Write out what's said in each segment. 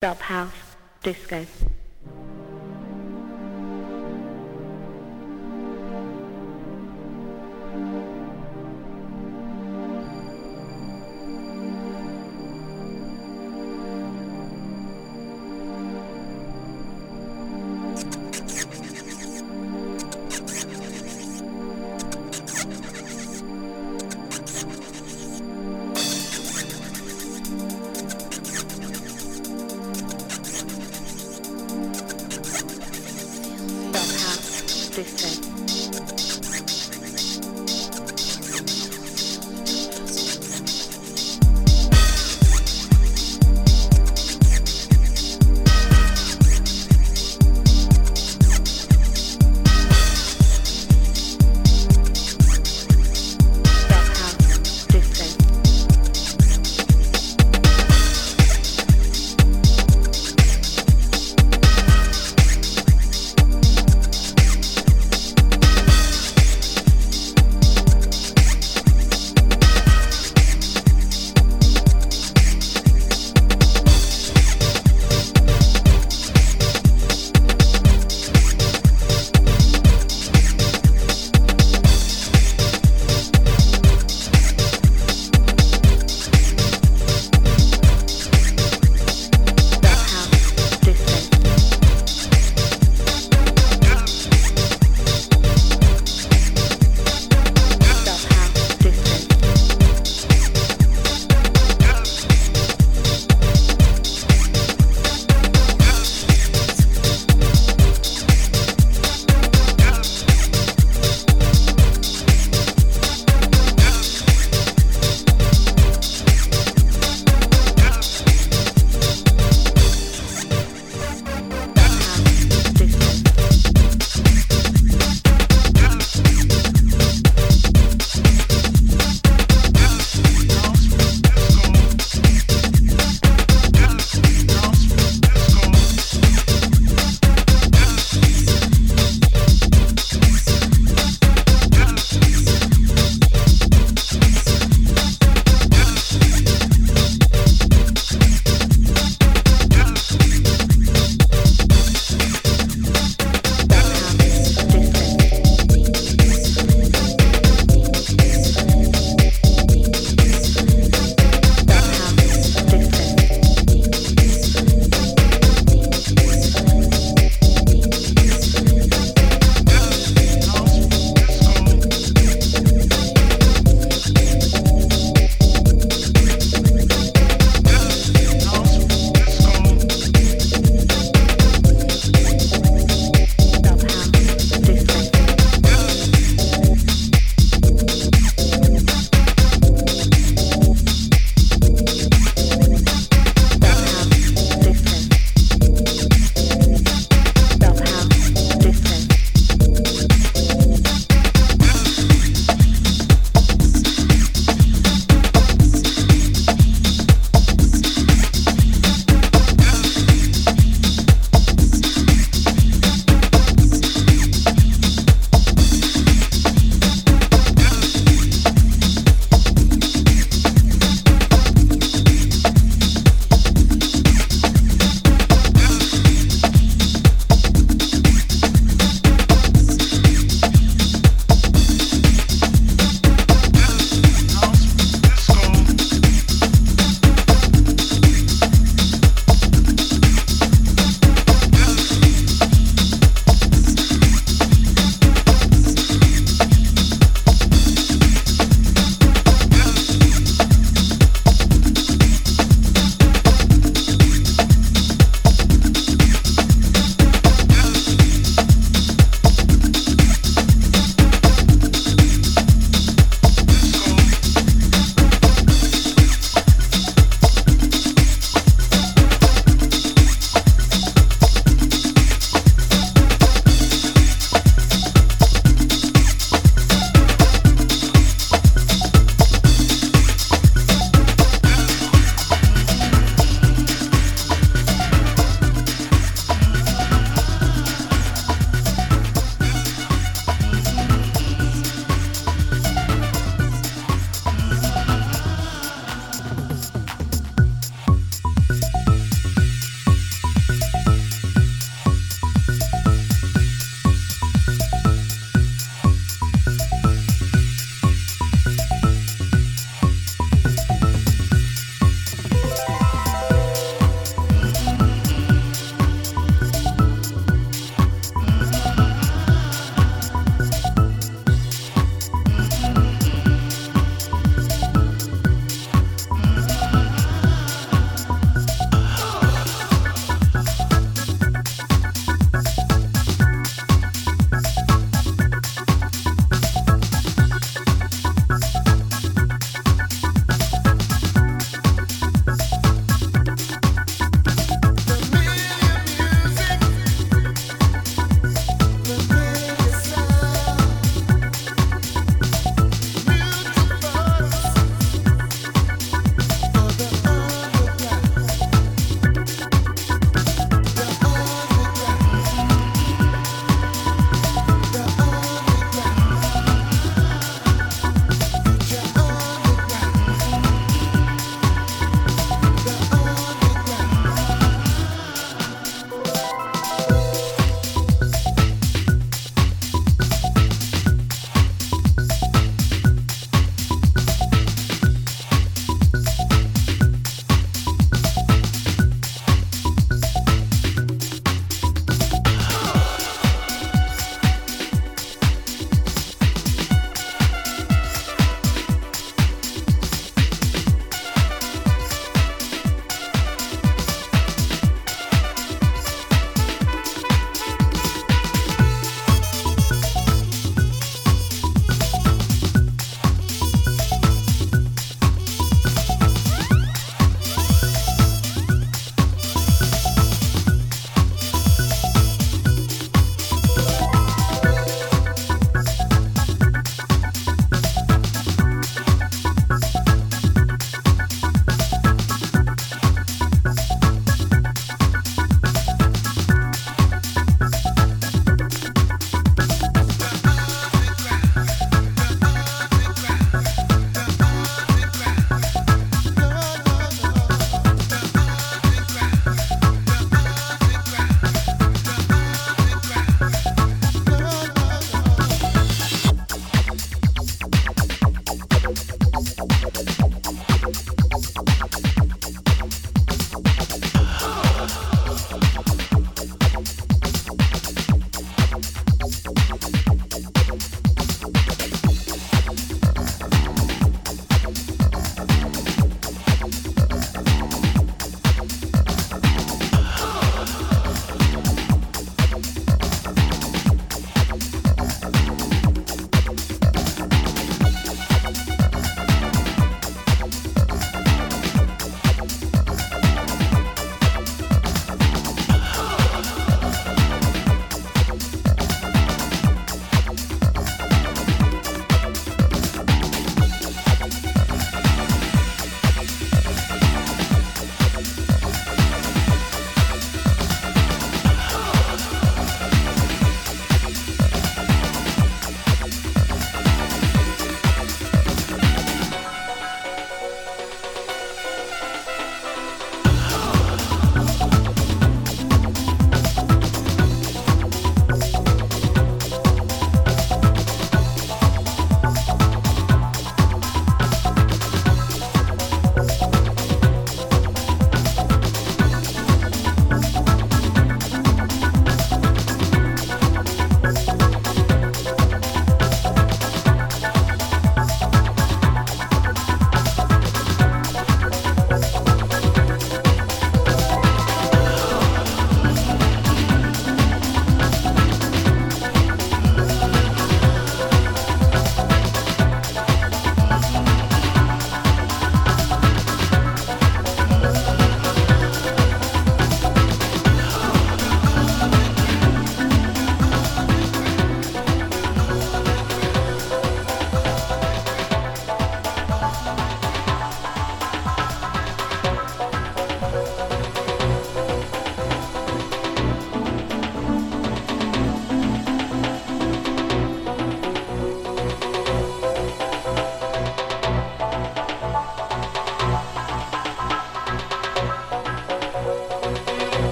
Drop house, disco.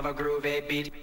Thank